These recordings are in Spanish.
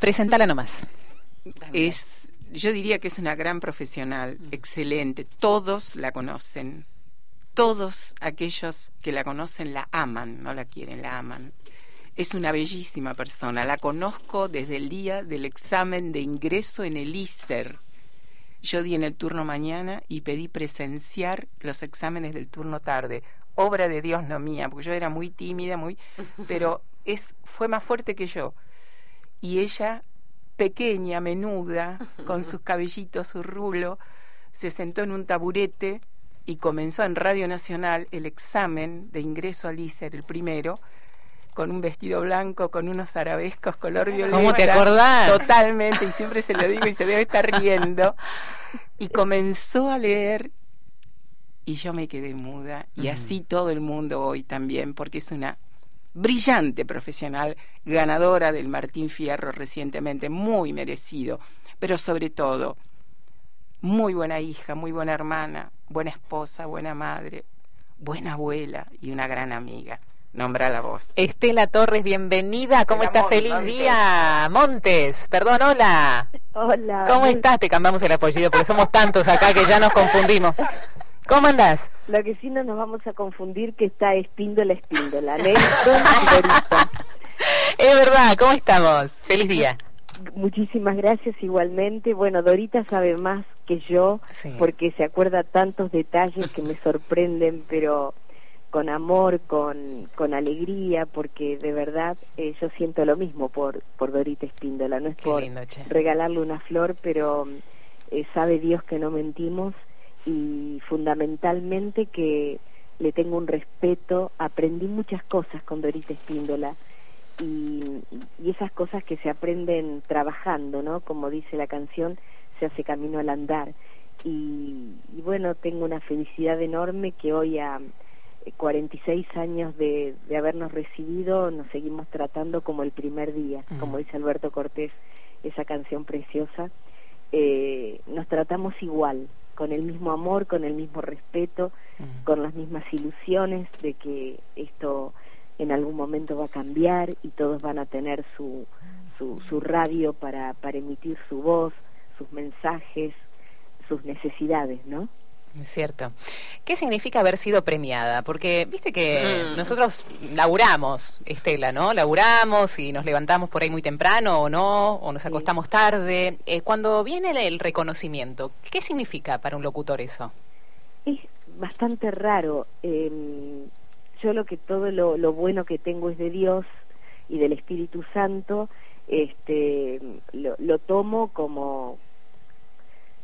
Presentala nomás. Es, yo diría que es una gran profesional, Mm. excelente. Todos la conocen. Todos aquellos que la conocen la aman, no la quieren, la aman. Es una bellísima persona. La conozco desde el día del examen de ingreso en el ISER. Yo di en el turno mañana y pedí presenciar los exámenes del turno tarde. Obra de Dios, no mía, porque yo era muy tímida, muy, pero es fue más fuerte que yo. Y ella, pequeña, menuda, con sus cabellitos, su rulo, se sentó en un taburete y comenzó en Radio Nacional el examen de ingreso al ISER, el primero, con un vestido blanco, con unos arabescos color violeta. ¿Cómo te acordás? Totalmente, y siempre se lo digo y se debe estar riendo. Y comenzó a leer y yo me quedé muda y así todo el mundo hoy también, porque es una brillante profesional, ganadora del Martín Fierro recientemente, muy merecido, pero sobre todo muy buena hija, muy buena hermana, buena esposa, buena madre, buena abuela y una gran amiga. Nombra la voz. Estela Torres, bienvenida. ¿Cómo Estela estás? Feliz Montes. día. Montes, perdón, hola. Hola. ¿Cómo estás? Te cambiamos el apellido porque somos tantos acá que ya nos confundimos. ¿Cómo andás? Lo que sí no nos vamos a confundir que está espíndola, espíndola. Es verdad, ¿cómo estamos? Feliz día. Muchísimas gracias igualmente. Bueno, Dorita sabe más que yo Sí. porque se acuerda tantos detalles que me sorprenden, pero con amor, con, con alegría, porque de verdad eh, yo siento lo mismo por, por Dorita Espíndola. No es Qué por lindo, regalarle una flor, pero eh, sabe Dios que no mentimos y fundamentalmente que le tengo un respeto, aprendí muchas cosas con Dorita Espíndola y, y esas cosas que se aprenden trabajando, ¿no? Como dice la canción, se hace camino al andar. Y, y bueno, tengo una felicidad enorme que hoy a eh, 46 años de, de habernos recibido nos seguimos tratando como el primer día, como dice Alberto Cortés, esa canción preciosa. Eh, nos tratamos igual, con el mismo amor, con el mismo respeto, con las mismas ilusiones de que esto en algún momento va a cambiar y todos van a tener su, su, su radio para, para emitir su voz, sus mensajes, sus necesidades, ¿no? Es cierto. ¿Qué significa haber sido premiada? Porque viste que Mm. nosotros laburamos, Estela, ¿no? Laburamos y nos levantamos por ahí muy temprano o no, o nos Sí. acostamos tarde. Eh, cuando viene el, el reconocimiento, ¿qué significa para un locutor eso? Es bastante raro. eh, yo lo que todo lo, lo bueno que tengo es de Dios y del Espíritu Santo, este, lo, lo tomo como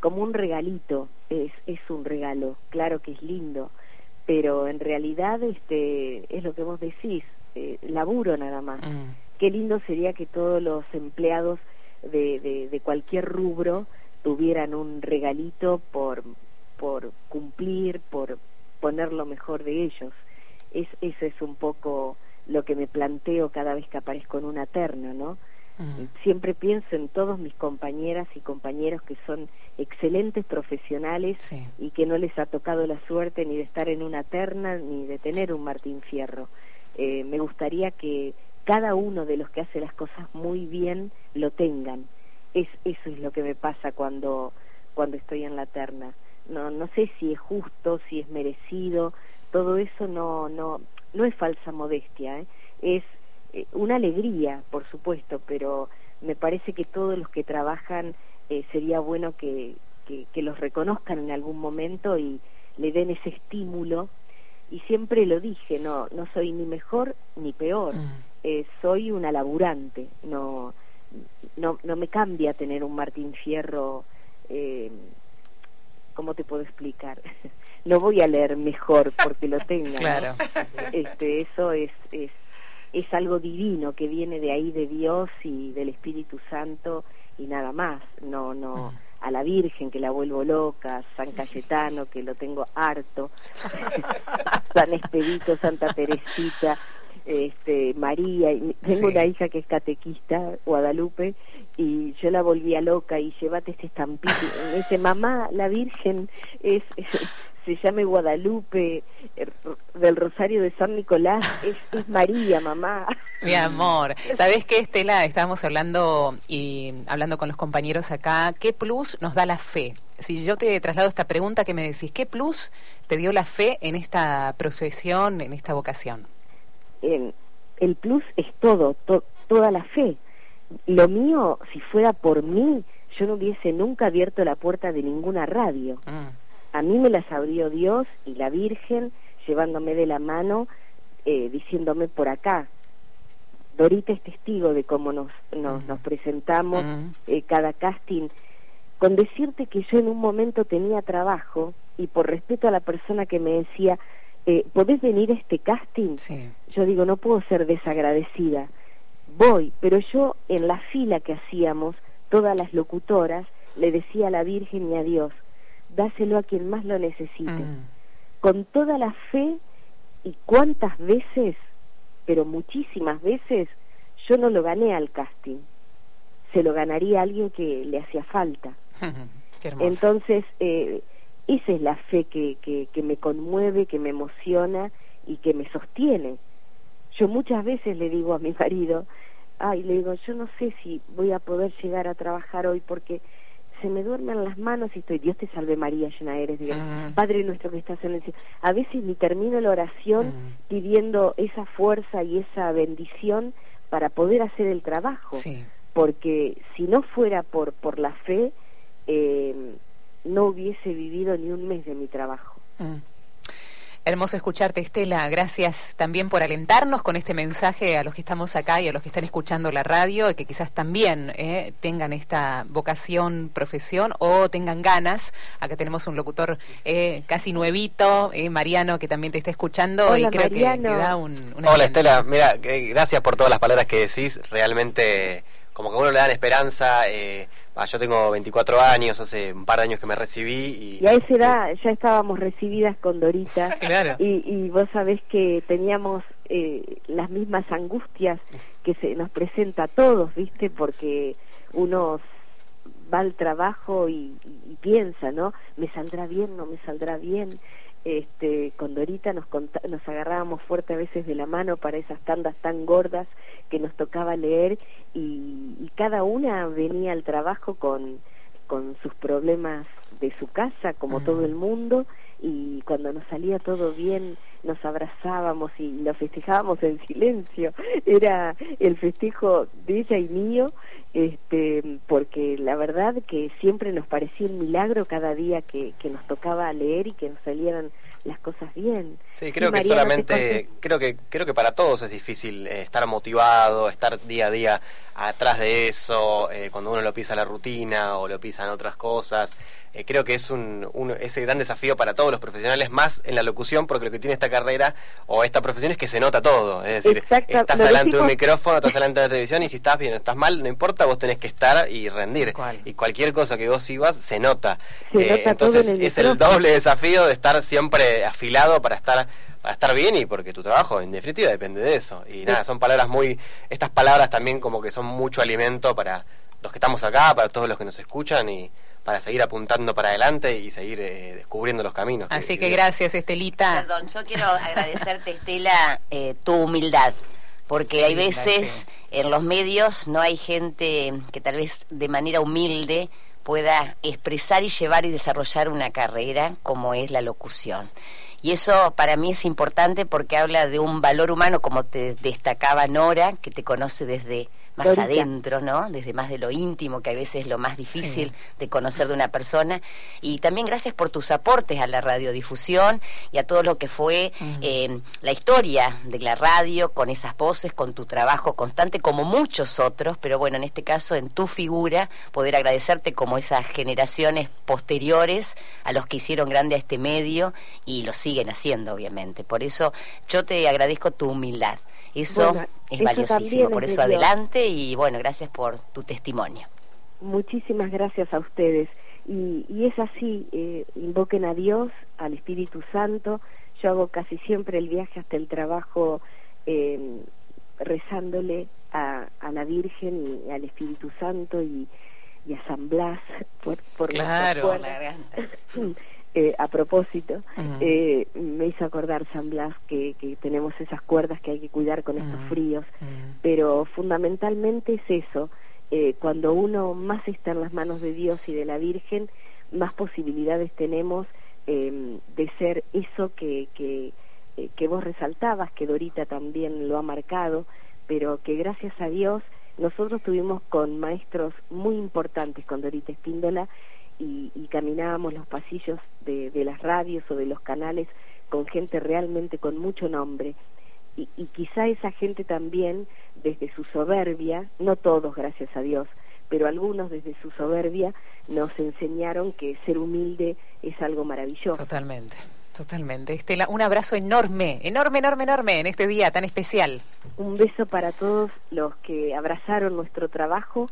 como un regalito. Es, es un regalo, claro que es lindo, pero en realidad este es lo que vos decís, eh, laburo nada más. Mm. Qué lindo sería que todos los empleados de, de, de cualquier rubro tuvieran un regalito por, por cumplir, por poner lo mejor de ellos. Es, eso es un poco lo que me planteo cada vez que aparezco en una terna, ¿no? Siempre pienso en todos mis compañeras y compañeros que son excelentes profesionales Sí. y que no les ha tocado la suerte ni de estar en una terna ni de tener un Martín Fierro. Eh, me gustaría que cada uno de los que hace las cosas muy bien lo tengan. Es, eso es lo que me pasa cuando, cuando estoy en la terna. No, no sé si es justo, si es merecido, todo eso no, no, no es falsa modestia, ¿eh? es eh, una alegría, por supuesto, pero me parece que todos los que trabajan eh, sería bueno que, que, que los reconozcan en algún momento y le den ese estímulo. Y siempre lo dije, no, no soy ni mejor ni peor, Mm. eh, soy una laburante, no, no, no me cambia tener un Martín Fierro, eh, ¿cómo te puedo explicar? no voy a leer mejor porque lo tenga. ¿no? Claro. este eso es, es es algo divino que viene de ahí de Dios y del Espíritu Santo y nada más. No no a la Virgen que la vuelvo loca San Cayetano que lo tengo harto San Expedito Santa Teresita este María y tengo Sí. una hija que es catequista Guadalupe y yo la volvía loca y llévate este estampito. Y me dice mamá la Virgen es, es- se llame Guadalupe eh, del Rosario de San Nicolás, es, María, mamá. Mi amor, ¿sabes qué, Estela? Estábamos hablando y hablando con los compañeros acá, ¿qué plus nos da la fe? Si yo te traslado esta pregunta, ¿qué me decís? ¿Qué plus te dio la fe en esta profesión, en esta vocación? el plus es todo, toda la fe. Lo mío, si fuera por mí, yo no hubiese nunca abierto la puerta de ninguna radio. Mm. A mí me las abrió Dios y la Virgen llevándome de la mano, eh, diciéndome por acá. Dorita es testigo de cómo nos, nos, mm. presentamos, eh, cada casting. Con decirte que yo en un momento tenía trabajo y por respeto a la persona que me decía, eh, ¿podés venir a este casting? Yo digo, no puedo ser desagradecida. Voy, pero yo en la fila que hacíamos, todas las locutoras, le decía a la Virgen y a Dios, dáselo a quien más lo necesite. Mm. Con toda la fe y cuántas veces, pero muchísimas veces, yo no lo gané al casting. Se lo ganaría a alguien que le hacía falta. Entonces, eh, esa es la fe que, que, que me conmueve, que me emociona y que me sostiene. Yo muchas veces le digo a mi marido, ay, le digo, yo no sé si voy a poder llegar a trabajar hoy porque se me duermen las manos y estoy, Dios te salve María, llena eres de mm. Padre nuestro que estás en el cielo. A veces ni termino la oración mm. pidiendo esa fuerza y esa bendición para poder hacer el trabajo. Porque si no fuera por, por la fe, eh, no hubiese vivido ni un mes de mi trabajo. Mm. Hermoso escucharte, Estela. Gracias también por alentarnos con este mensaje a los que estamos acá y a los que están escuchando la radio, y que quizás también eh, tengan esta vocación, profesión o tengan ganas. Acá tenemos un locutor eh, casi nuevito, eh, Mariano, que también te está escuchando y creo que, da un... Hola, Estela. Mira, gracias por todas las palabras que decís. Realmente como que a uno le dan esperanza. Eh, yo tengo 24 años, hace un par de años que me recibí. Y, y a esa edad ya estábamos recibidas con Dorita. claro. y, y vos sabés que teníamos eh, las mismas angustias que se nos presenta a todos, ¿viste? Porque uno va al trabajo y, y piensa, ¿no? ¿Me saldrá bien? ¿No me saldrá bien? este, con Dorita nos, nos agarrábamos fuerte a veces de la mano para esas tandas tan gordas que nos tocaba leer y, cada una venía al trabajo con, con sus problemas de su casa, como todo el mundo, y cuando nos salía todo bien nos abrazábamos y lo festejábamos en silencio. Era el festejo de ella y mío, este, porque la verdad que siempre nos parecía un milagro cada día que, que nos tocaba leer y que nos salieran las cosas bien. Sí, creo que solamente, creo que creo que para todos es difícil eh, estar motivado, estar día a día atrás de eso, eh, cuando uno lo pisa la rutina o lo pisan otras cosas. Eh, creo que es un, un, ese gran desafío para todos los profesionales, más en la locución, porque lo que tiene esta carrera o esta profesión es que se nota todo. Es decir, estás delante de un micrófono, estás delante de la televisión y si estás bien o estás mal, no importa, vos tenés que estar y rendir. Y cualquier cosa que vos ibas, se nota. Eh, entonces es el doble desafío de estar siempre afilado para estar para estar bien y porque tu trabajo en definitiva depende de eso. Y nada, son palabras muy, estas palabras también como que son mucho alimento para los que estamos acá, para todos los que nos escuchan y para seguir apuntando para adelante y seguir eh, descubriendo los caminos. Así que, gracias, Estelita. Perdón, yo quiero agradecerte, Estela, eh, tu humildad, porque hay veces en los medios no hay gente que tal vez de manera humilde pueda expresar y llevar y desarrollar una carrera como es la locución. Y eso para mí es importante porque habla de un valor humano, como te destacaba Nora, que te conoce desde más adentro, ¿no? Desde más de lo íntimo, que a veces es lo más difícil de conocer de una persona. Y también gracias por tus aportes a la radiodifusión y a todo lo que fue eh, la historia de la radio, con esas voces, con tu trabajo constante, como muchos otros, pero bueno, en este caso, en tu figura, poder agradecerte como esas generaciones posteriores a los que hicieron grande a este medio y lo siguen haciendo, obviamente. Por eso yo te agradezco tu humildad. Eso es valiosísimo, por eso adelante y bueno, gracias por tu testimonio. Muchísimas gracias a ustedes. Y, y es así, eh, invoquen a Dios, al Espíritu Santo. Yo hago casi siempre el viaje hasta el trabajo eh, rezándole a, a, la Virgen y al Espíritu Santo y, y a San Blas por, por claro, eh, a propósito, eh, me hizo acordar San Blas que, que, tenemos esas cuerdas que hay que cuidar con estos fríos, pero fundamentalmente es eso, eh, cuando uno más está en las manos de Dios y de la Virgen, más posibilidades tenemos em, de ser eso que, que, que vos resaltabas, que Dorita también lo ha marcado, pero que gracias a Dios nosotros tuvimos con maestros muy importantes con Dorita Espíndola y, caminábamos los pasillos de, las radios o de los canales con gente realmente con mucho nombre. Y, y quizá esa gente también, desde su soberbia, no todos, gracias a Dios, pero algunos desde su soberbia nos enseñaron que ser humilde es algo maravilloso. Totalmente. Totalmente. Estela, un abrazo enorme, enorme, enorme, enorme en este día tan especial. Un beso para todos los que abrazaron nuestro trabajo.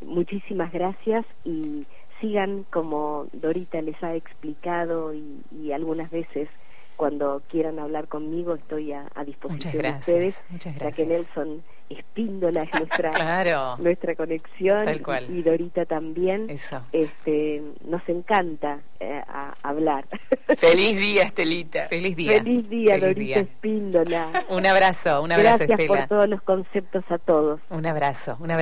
Muchísimas gracias y sigan como Dorita les ha explicado y, algunas veces cuando quieran hablar conmigo estoy a, disposición de ustedes. Muchas gracias. Ya que Nelson Espíndola es nuestra, nuestra conexión Y, Dorita también. Eso. Este, nos encanta eh, hablar. Feliz día, Estelita. Feliz día. Feliz día, Dorita Espíndola. Un abrazo, un abrazo, Gracias por todos los conceptos a todos. Un abrazo, un abrazo.